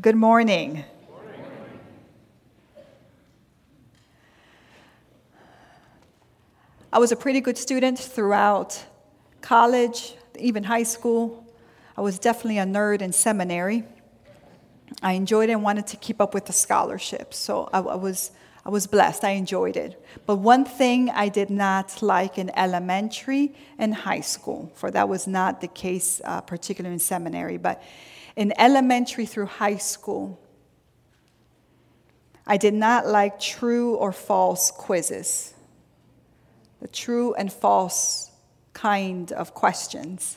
Good morning. I was a pretty good student throughout college, even high school. I was definitely a nerd in seminary. I enjoyed it and wanted to keep up with the scholarship, so I, I was I was blessed. I enjoyed it. But one thing I did not like in elementary and high school, for that was not the case, uh, particularly in seminary, but in elementary through high school, I did not like true or false quizzes, the true and false kind of questions.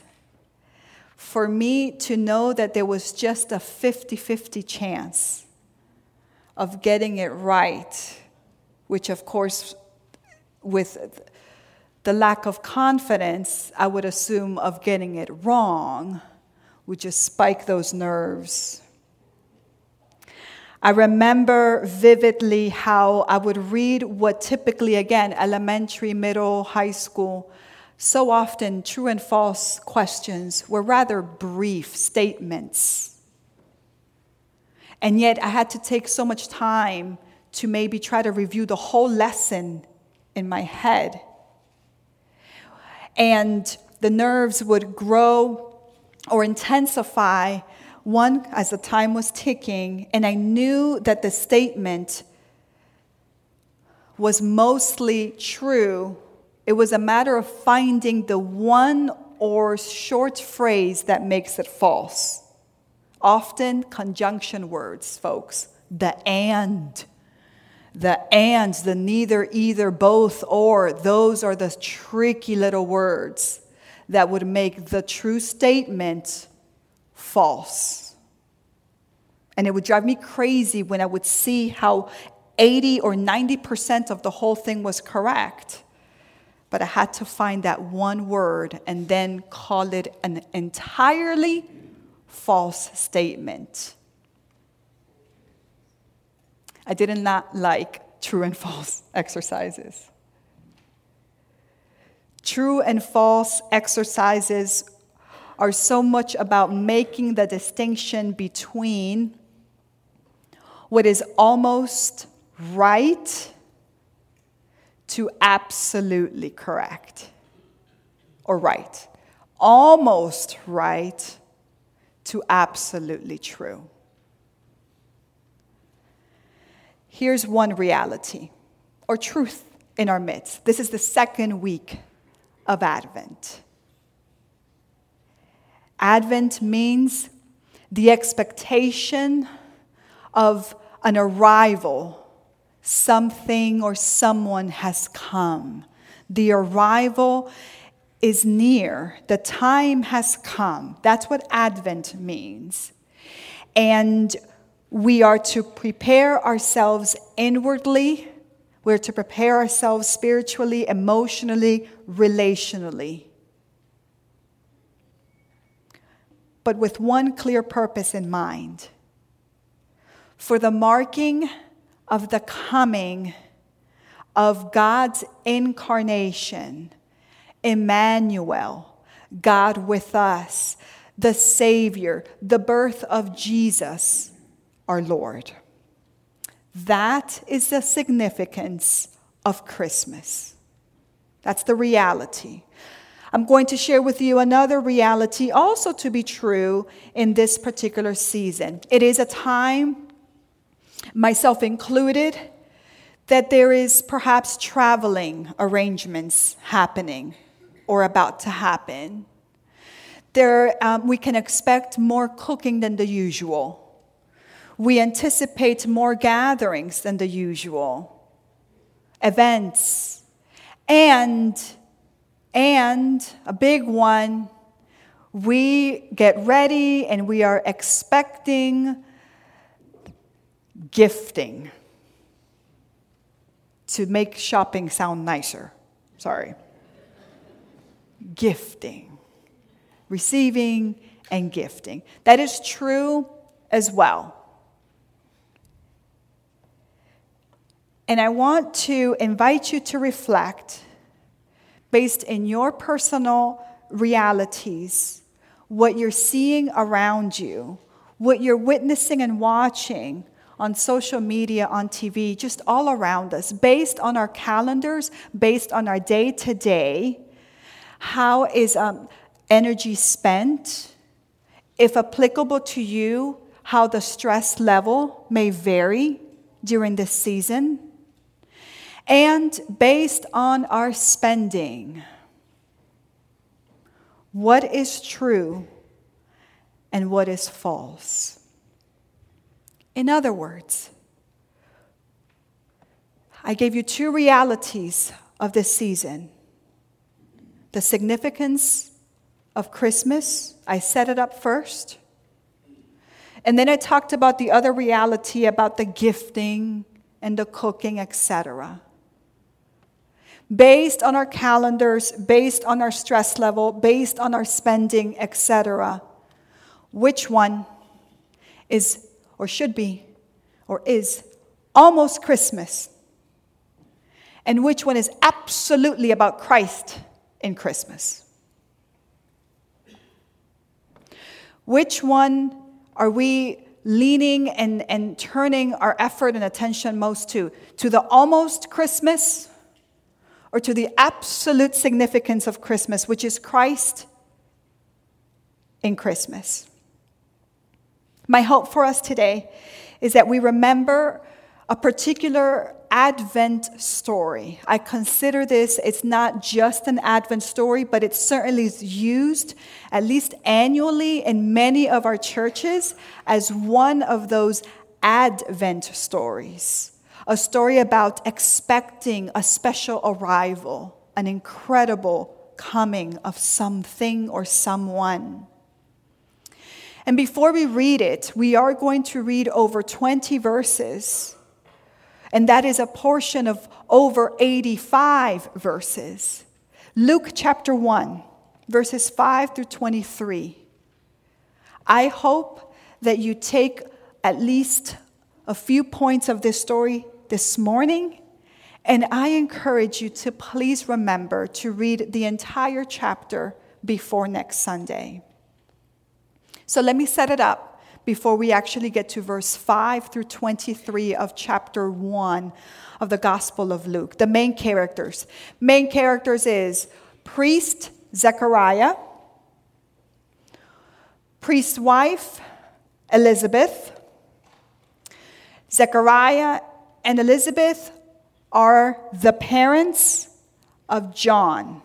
For me to know that there was just a 50 50 chance of getting it right, which, of course, with the lack of confidence, I would assume of getting it wrong would just spike those nerves. I remember vividly how I would read what typically, again, elementary, middle, high school, so often true and false questions were rather brief statements. And yet I had to take so much time to maybe try to review the whole lesson in my head. And the nerves would grow or intensify one as the time was ticking, and I knew that the statement was mostly true. It was a matter of finding the one or short phrase that makes it false. Often conjunction words, folks. The and. The ands, the neither, either, both, or, those are the tricky little words that would make the true statement false. And it would drive me crazy when I would see how 80 or 90% of the whole thing was correct. But I had to find that one word and then call it an entirely false statement. I did not like true and false exercises. True and false exercises are so much about making the distinction between what is almost right to absolutely correct or right. Almost right to absolutely true. Here's one reality or truth in our midst. This is the second week of Advent. Advent means the expectation of an arrival, something or someone has come. The arrival is near, the time has come. That's what Advent means. And we are to prepare ourselves inwardly we're to prepare ourselves spiritually, emotionally, relationally. But with one clear purpose in mind for the marking of the coming of God's incarnation, Emmanuel, God with us, the Savior, the birth of Jesus, our Lord. That is the significance of Christmas. That's the reality. I'm going to share with you another reality also to be true in this particular season. It is a time, myself included, that there is perhaps traveling arrangements happening or about to happen. There, um, we can expect more cooking than the usual we anticipate more gatherings than the usual, events, and, and a big one, we get ready and we are expecting gifting to make shopping sound nicer. Sorry. Gifting, receiving and gifting. That is true as well. And I want to invite you to reflect, based in your personal realities, what you're seeing around you, what you're witnessing and watching on social media, on TV, just all around us, based on our calendars, based on our day to day. How is um, energy spent? If applicable to you, how the stress level may vary during this season. And based on our spending, what is true and what is false? In other words, I gave you two realities of this season the significance of Christmas. I set it up first. And then I talked about the other reality about the gifting and the cooking, etc. Based on our calendars, based on our stress level, based on our spending, etc. Which one is or should be or is almost Christmas? And which one is absolutely about Christ in Christmas? Which one are we leaning and, and turning our effort and attention most to? To the almost Christmas or to the absolute significance of Christmas, which is Christ in Christmas? My hope for us today is that we remember a particular Advent story. I consider this, it's not just an Advent story, but it certainly is used at least annually in many of our churches as one of those Advent stories. A story about expecting a special arrival, an incredible coming of something or someone. And before we read it, we are going to read over 20 verses. And that is a portion of over 85 verses. Luke chapter 1, verses 5 through 23. I hope that you take at least a few points of this story this morning. And I encourage you to please remember to read the entire chapter before next Sunday. So let me set it up before we actually get to verse 5 through 23 of chapter 1 of the Gospel of Luke. The main characters. Main characters is priest Zechariah, priest's wife Elizabeth. Zechariah and Elizabeth are the parents of John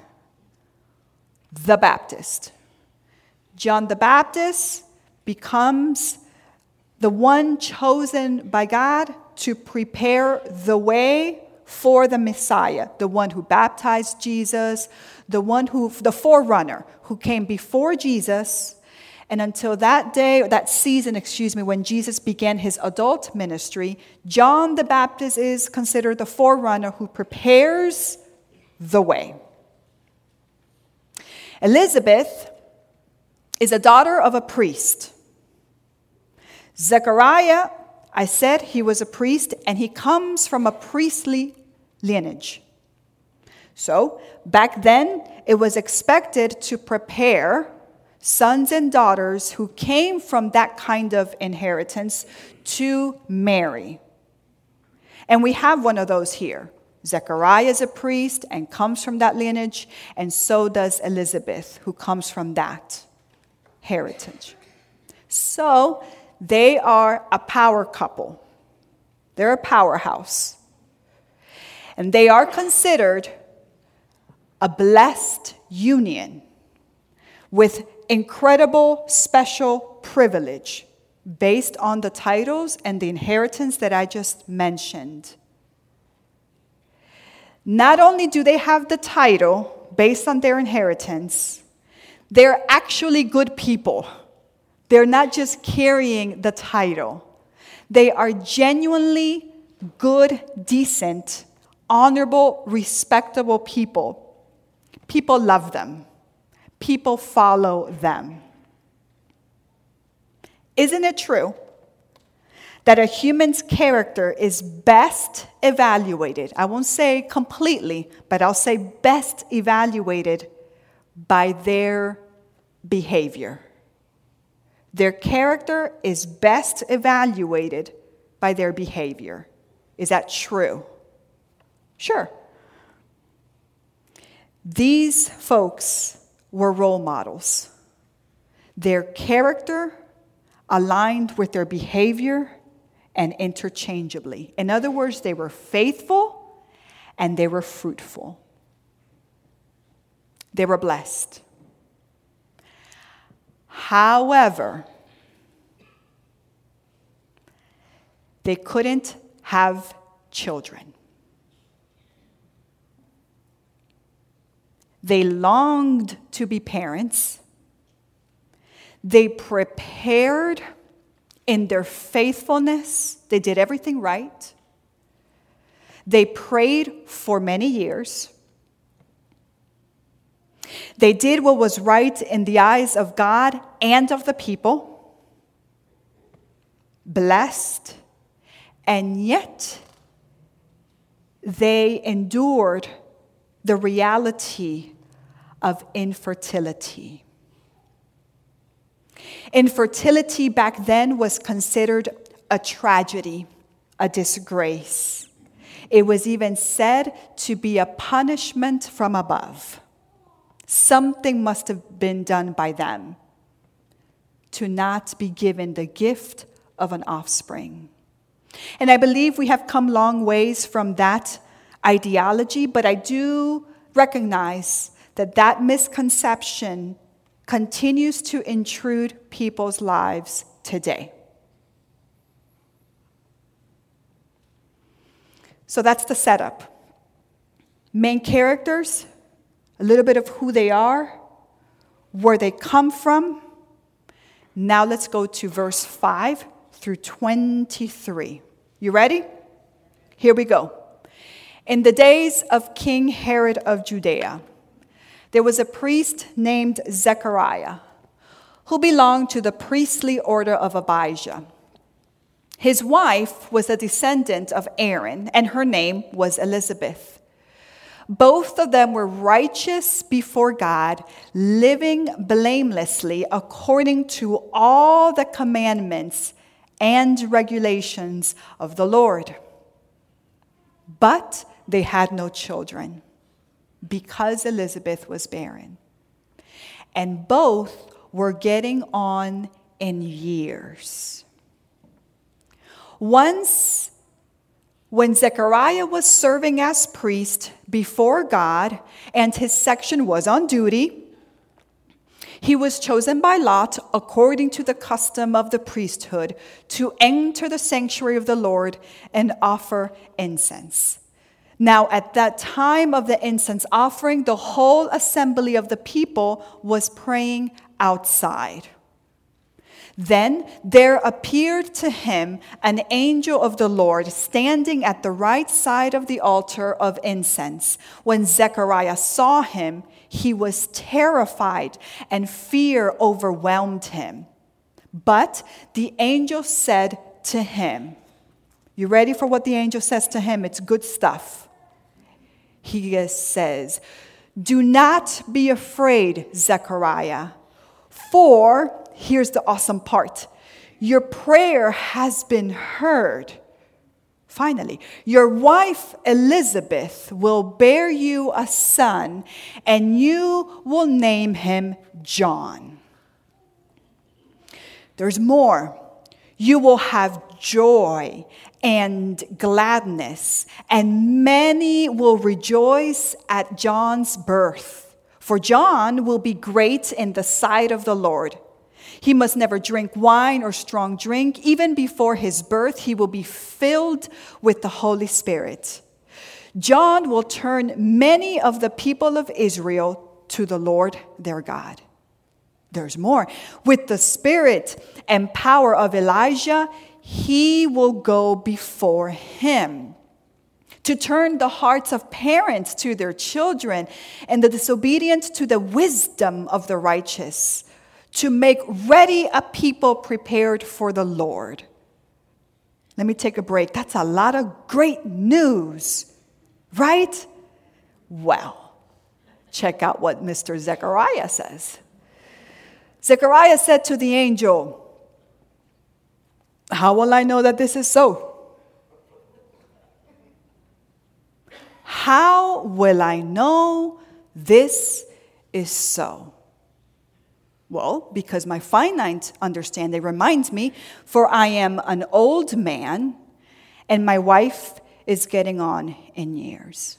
the Baptist. John the Baptist becomes the one chosen by God to prepare the way for the Messiah, the one who baptized Jesus, the one who, the forerunner who came before Jesus. And until that day, that season, excuse me, when Jesus began his adult ministry, John the Baptist is considered the forerunner who prepares the way. Elizabeth is a daughter of a priest. Zechariah, I said he was a priest, and he comes from a priestly lineage. So, back then, it was expected to prepare sons and daughters who came from that kind of inheritance to marry. And we have one of those here. Zechariah is a priest and comes from that lineage, and so does Elizabeth, who comes from that heritage. So they are a power couple, they're a powerhouse. And they are considered a blessed union with incredible special privilege based on the titles and the inheritance that I just mentioned. Not only do they have the title based on their inheritance, they're actually good people. They're not just carrying the title, they are genuinely good, decent, honorable, respectable people. People love them, people follow them. Isn't it true that a human's character is best evaluated? I won't say completely, but I'll say best evaluated by their behavior. Their character is best evaluated by their behavior. Is that true? Sure. These folks were role models. Their character aligned with their behavior and interchangeably. In other words, they were faithful and they were fruitful. They were blessed. However, they couldn't have children. They longed to be parents. They prepared in their faithfulness. They did everything right. They prayed for many years. They did what was right in the eyes of God and of the people. Blessed. And yet, they endured the reality of infertility. Infertility back then was considered a tragedy, a disgrace. It was even said to be a punishment from above. Something must have been done by them to not be given the gift of an offspring. And I believe we have come long ways from that ideology, but I do recognize that that misconception continues to intrude people's lives today. So that's the setup. Main characters, a little bit of who they are, where they come from. Now let's go to verse 5 through 23. You ready? Here we go. In the days of King Herod of Judea, there was a priest named Zechariah who belonged to the priestly order of Abijah. His wife was a descendant of Aaron, and her name was Elizabeth. Both of them were righteous before God, living blamelessly according to all the commandments and regulations of the Lord. But they had no children because Elizabeth was barren. And both were getting on in years. Once, when Zechariah was serving as priest before God and his section was on duty, he was chosen by Lot, according to the custom of the priesthood, to enter the sanctuary of the Lord and offer incense. Now, at that time of the incense offering, the whole assembly of the people was praying outside. Then there appeared to him an angel of the Lord standing at the right side of the altar of incense. When Zechariah saw him, he was terrified and fear overwhelmed him. But the angel said to him, You ready for what the angel says to him? It's good stuff he says, Do not be afraid, Zechariah, for here's the awesome part your prayer has been heard. Finally, your wife Elizabeth will bear you a son, and you will name him John. There's more. You will have joy and gladness, and many will rejoice at John's birth. For John will be great in the sight of the Lord. He must never drink wine or strong drink. Even before his birth, he will be filled with the Holy Spirit. John will turn many of the people of Israel to the Lord their God. There's more. With the spirit and power of Elijah, he will go before him to turn the hearts of parents to their children and the disobedient to the wisdom of the righteous, to make ready a people prepared for the Lord. Let me take a break. That's a lot of great news, right? Well, check out what Mr. Zechariah says. Zechariah said to the angel, How will I know that this is so? How will I know this is so? Well, because my finite understanding reminds me, for I am an old man, and my wife is getting on in years.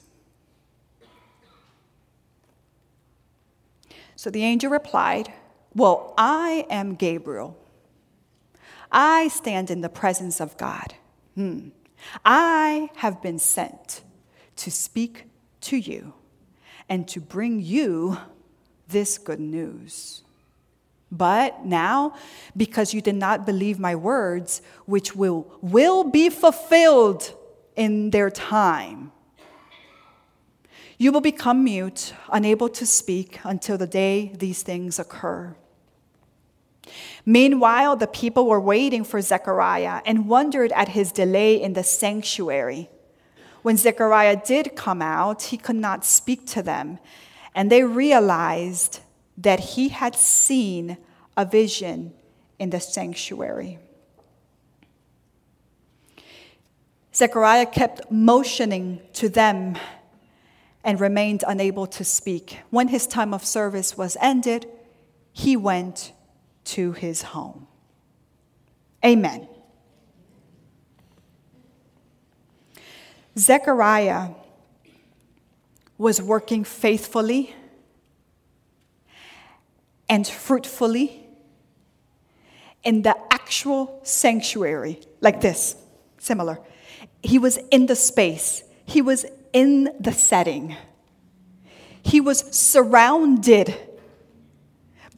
So the angel replied, Well, I am Gabriel. I stand in the presence of God. Hmm. I have been sent to speak to you and to bring you this good news. But now, because you did not believe my words, which will, will be fulfilled in their time, you will become mute, unable to speak until the day these things occur. Meanwhile, the people were waiting for Zechariah and wondered at his delay in the sanctuary. When Zechariah did come out, he could not speak to them, and they realized that he had seen a vision in the sanctuary. Zechariah kept motioning to them and remained unable to speak. When his time of service was ended, he went to his home. Amen. Zechariah was working faithfully and fruitfully in the actual sanctuary, like this, similar. He was in the space, he was in the setting. He was surrounded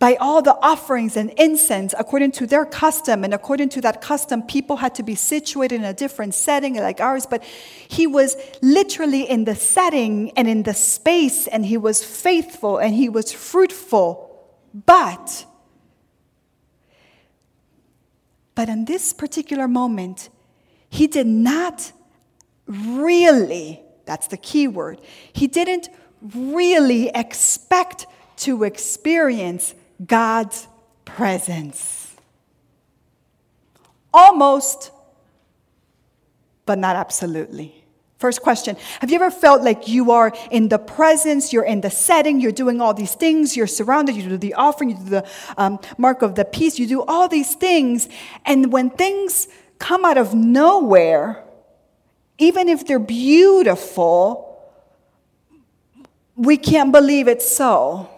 by all the offerings and incense according to their custom. And according to that custom, people had to be situated in a different setting like ours. But he was literally in the setting and in the space, and he was faithful and he was fruitful. But, but in this particular moment, he did not really that's the key word. He didn't really expect to experience God's presence. Almost, but not absolutely. First question Have you ever felt like you are in the presence, you're in the setting, you're doing all these things, you're surrounded, you do the offering, you do the um, mark of the peace, you do all these things, and when things come out of nowhere, even if they're beautiful, we can't believe it's so.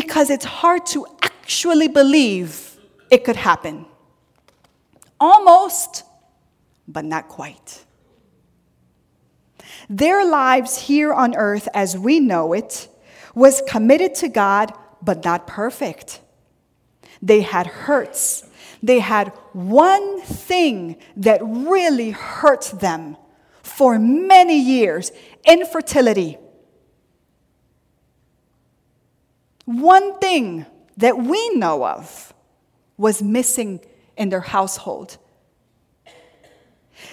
Because it's hard to actually believe it could happen. Almost, but not quite. Their lives here on earth, as we know it, was committed to God, but not perfect. They had hurts, they had one thing that really hurt them for many years infertility. One thing that we know of was missing in their household.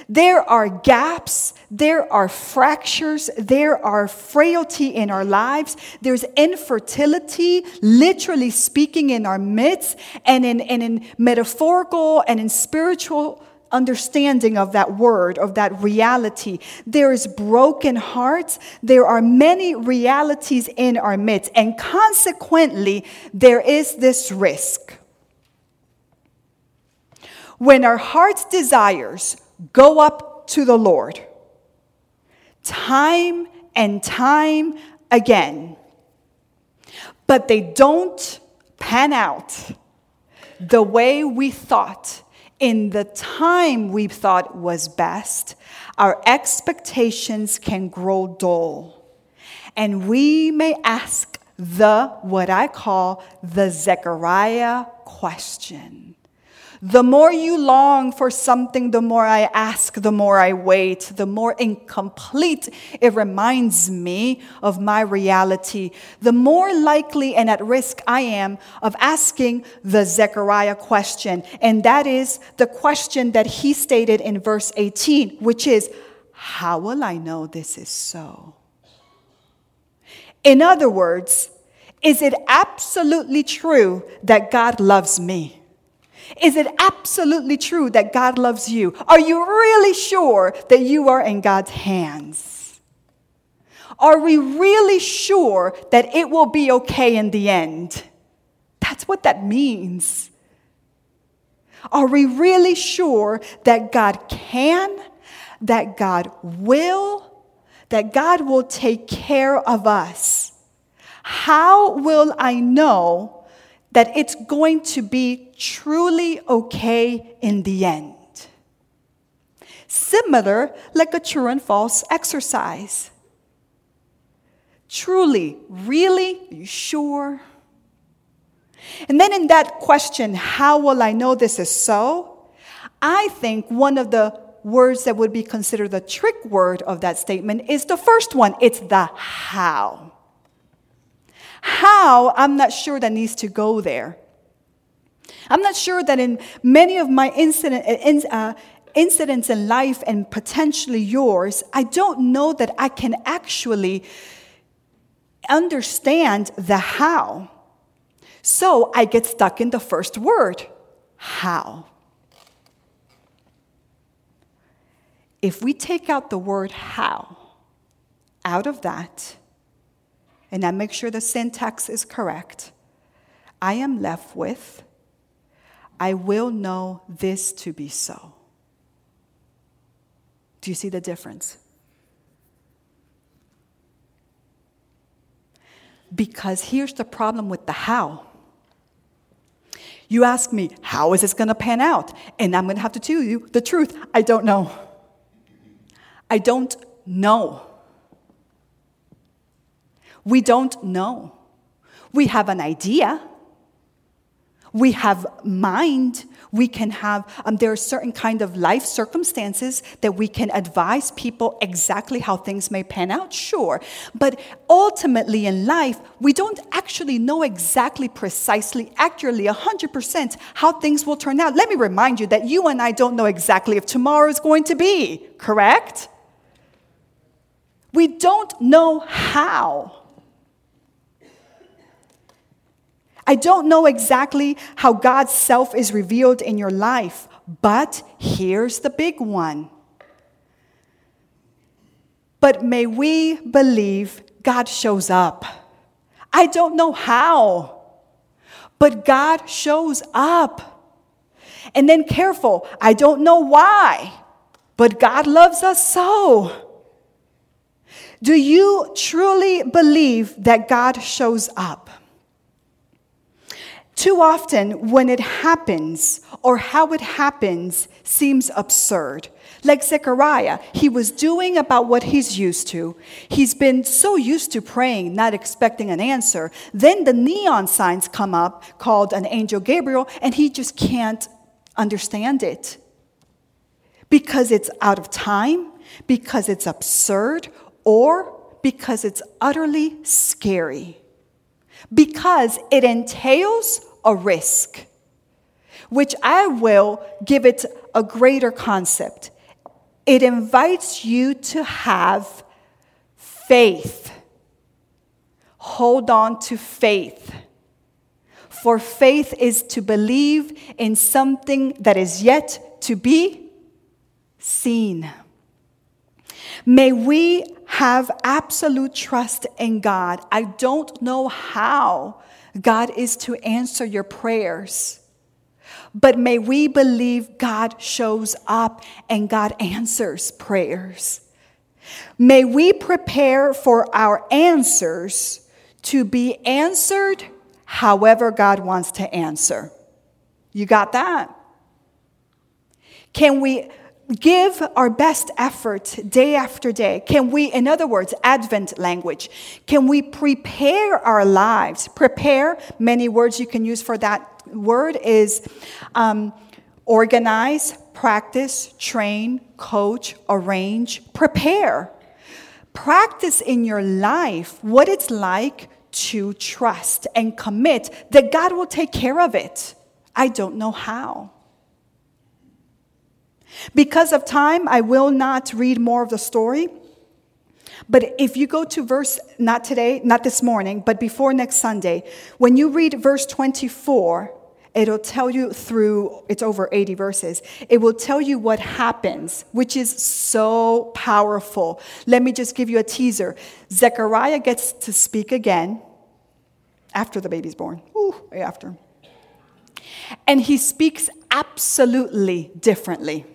There are gaps, there are fractures, there are frailty in our lives, there's infertility, literally speaking, in our midst, and in, and in metaphorical and in spiritual understanding of that word, of that reality. There is broken hearts. There are many realities in our midst. And consequently, there is this risk. When our heart's desires go up to the Lord time and time again, but they don't pan out the way we thought in the time we thought was best, our expectations can grow dull. And we may ask the, what I call the Zechariah question the more you long for something, the more I ask, the more I wait, the more incomplete it reminds me of my reality, the more likely and at risk I am of asking the Zechariah question. And that is the question that he stated in verse 18, which is, How will I know this is so? In other words, is it absolutely true that God loves me? Is it absolutely true that God loves you? Are you really sure that you are in God's hands? Are we really sure that it will be okay in the end? That's what that means. Are we really sure that God can, that God will, that God will take care of us? How will I know that it's going to be truly okay in the end? Similar, like a true and false exercise. Truly, really, are you sure? And then in that question, how will I know this is so? I think one of the words that would be considered the trick word of that statement is the first one it's the how. How, I'm not sure that needs to go there. I'm not sure that in many of my incident, uh, incidents in life and potentially yours, I don't know that I can actually understand the how. So I get stuck in the first word how. If we take out the word how out of that, and I make sure the syntax is correct, I am left with I will know this to be so. Do you see the difference? Because here's the problem with the how. You ask me, how is this going to pan out? And I'm going to have to tell you the truth. I don't know. I don't know. We don't know. We have an idea. We have mind. We can have, um, there are certain kind of life circumstances that we can advise people exactly how things may pan out, sure. But ultimately in life, we don't actually know exactly, precisely, accurately, 100% how things will turn out. Let me remind you that you and I don't know exactly if tomorrow is going to be, correct? We don't know how. I don't know exactly how God's self is revealed in your life, but here's the big one. But may we believe God shows up. I don't know how, but God shows up. And then careful, I don't know why, but God loves us so. Do you truly believe that God shows up? Too often, when it happens or how it happens seems absurd. Like Zechariah, he was doing about what he's used to. He's been so used to praying, not expecting an answer. Then the neon signs come up called an angel Gabriel, and he just can't understand it. Because it's out of time, because it's absurd, or because it's utterly scary because it entails a risk, which I will give it a greater concept. It invites you to have faith. Hold on to faith. For faith is to believe in something that is yet to be seen. May we have absolute trust in God. I don't know how God is to answer your prayers. But may we believe God shows up and God answers prayers. May we prepare for our answers to be answered however God wants to answer. You got that? Can we give our best effort day after day? Can we, in other words, Advent language, can we prepare our lives? Prepare, many words you can use for that word is um, organize, practice, train, coach, arrange, prepare. Practice in your life what it's like to trust and commit that God will take care of it. I don't know how. Because of time, I will not read more of the story. But if you go to verse, not today, not this morning, but before next Sunday, when you read verse 24 it'll tell you through, it's over 80 verses, it will tell you what happens, which is so powerful. Let me just give you a teaser. Zechariah gets to speak again after the baby's born. Ooh, after. And he speaks absolutely differently.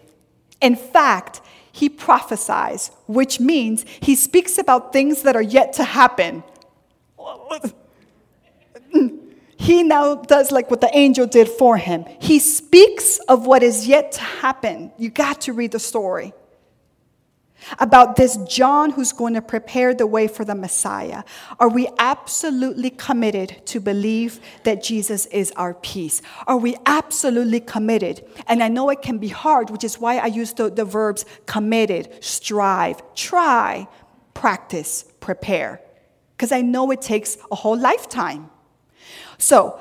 In fact, he prophesies, which means he speaks about things that are yet to happen. He now does like what the angel did for him. He speaks of what is yet to happen. You got to read the story about this John who's going to prepare the way for the Messiah? Are we absolutely committed to believe that Jesus is our peace? Are we absolutely committed? And I know it can be hard, which is why I use the, the verbs committed, strive, try, practice, prepare, because I know it takes a whole lifetime. So,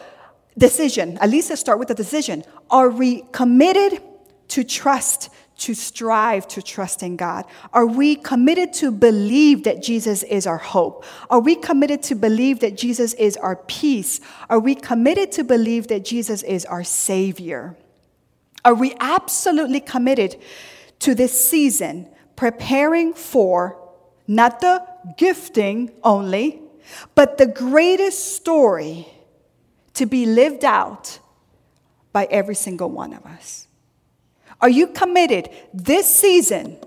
decision, at least let's start with the decision. Are we committed to trust to strive to trust in God? Are we committed to believe that Jesus is our hope? Are we committed to believe that Jesus is our peace? Are we committed to believe that Jesus is our Savior? Are we absolutely committed to this season preparing for not the gifting only, but the greatest story to be lived out by every single one of us? Are you committed this season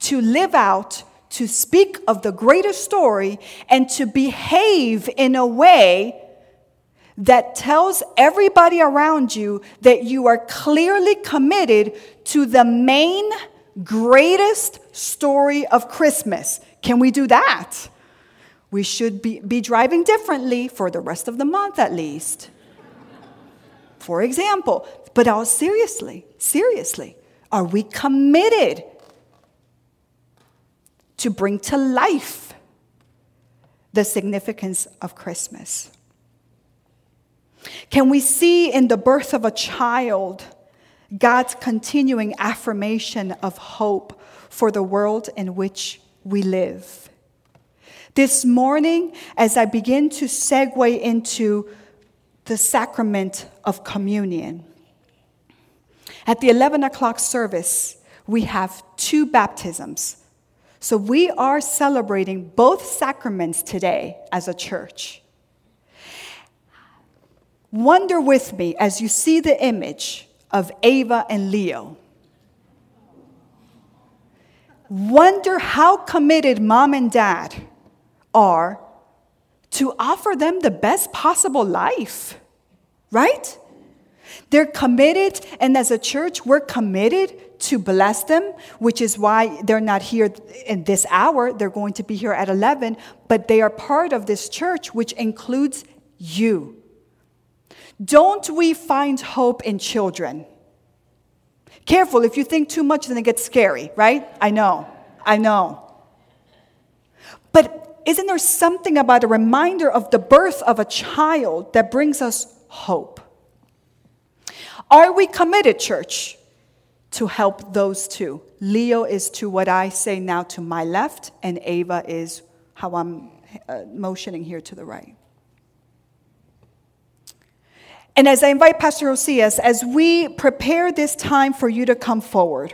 to live out, to speak of the greater story, and to behave in a way that tells everybody around you that you are clearly committed to the main, greatest story of Christmas? Can we do that? We should be, be driving differently for the rest of the month at least. For example, but all seriously, seriously, are we committed to bring to life the significance of Christmas? Can we see in the birth of a child God's continuing affirmation of hope for the world in which we live? This morning, as I begin to segue into the sacrament of communion, at the 11 o'clock service, we have two baptisms. So we are celebrating both sacraments today as a church. Wonder with me as you see the image of Ava and Leo. Wonder how committed mom and dad are to offer them the best possible life, right? They're committed, and as a church, we're committed to bless them, which is why they're not here in this hour. They're going to be here at 11, but they are part of this church, which includes you. Don't we find hope in children? Careful, if you think too much, then it gets scary, right? I know, I know. But isn't there something about a reminder of the birth of a child that brings us hope? Are we committed, church, to help those two? Leo is to what I say now to my left, and Ava is how I'm uh, motioning here to the right. And as I invite Pastor Osias, as we prepare this time for you to come forward,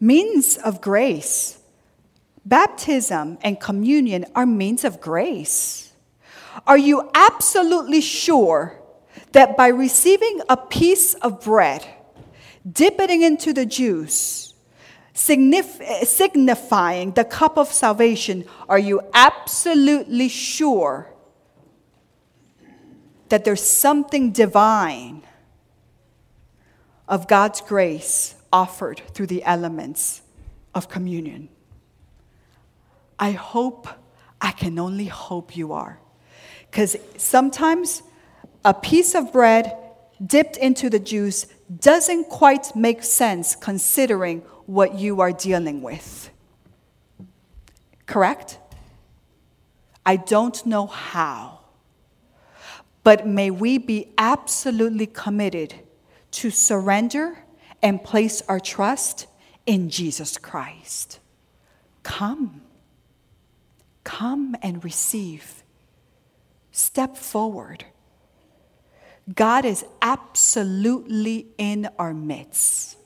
means of grace, baptism and communion are means of grace. Are you absolutely sure that by receiving a piece of bread, dipping into the juice, signif- signifying the cup of salvation, are you absolutely sure that there's something divine of God's grace offered through the elements of communion? I hope, I can only hope you are. Because sometimes a piece of bread dipped into the juice doesn't quite make sense considering what you are dealing with. Correct? I don't know how. But may we be absolutely committed to surrender and place our trust in Jesus Christ. Come. Come and receive step forward. God is absolutely in our midst.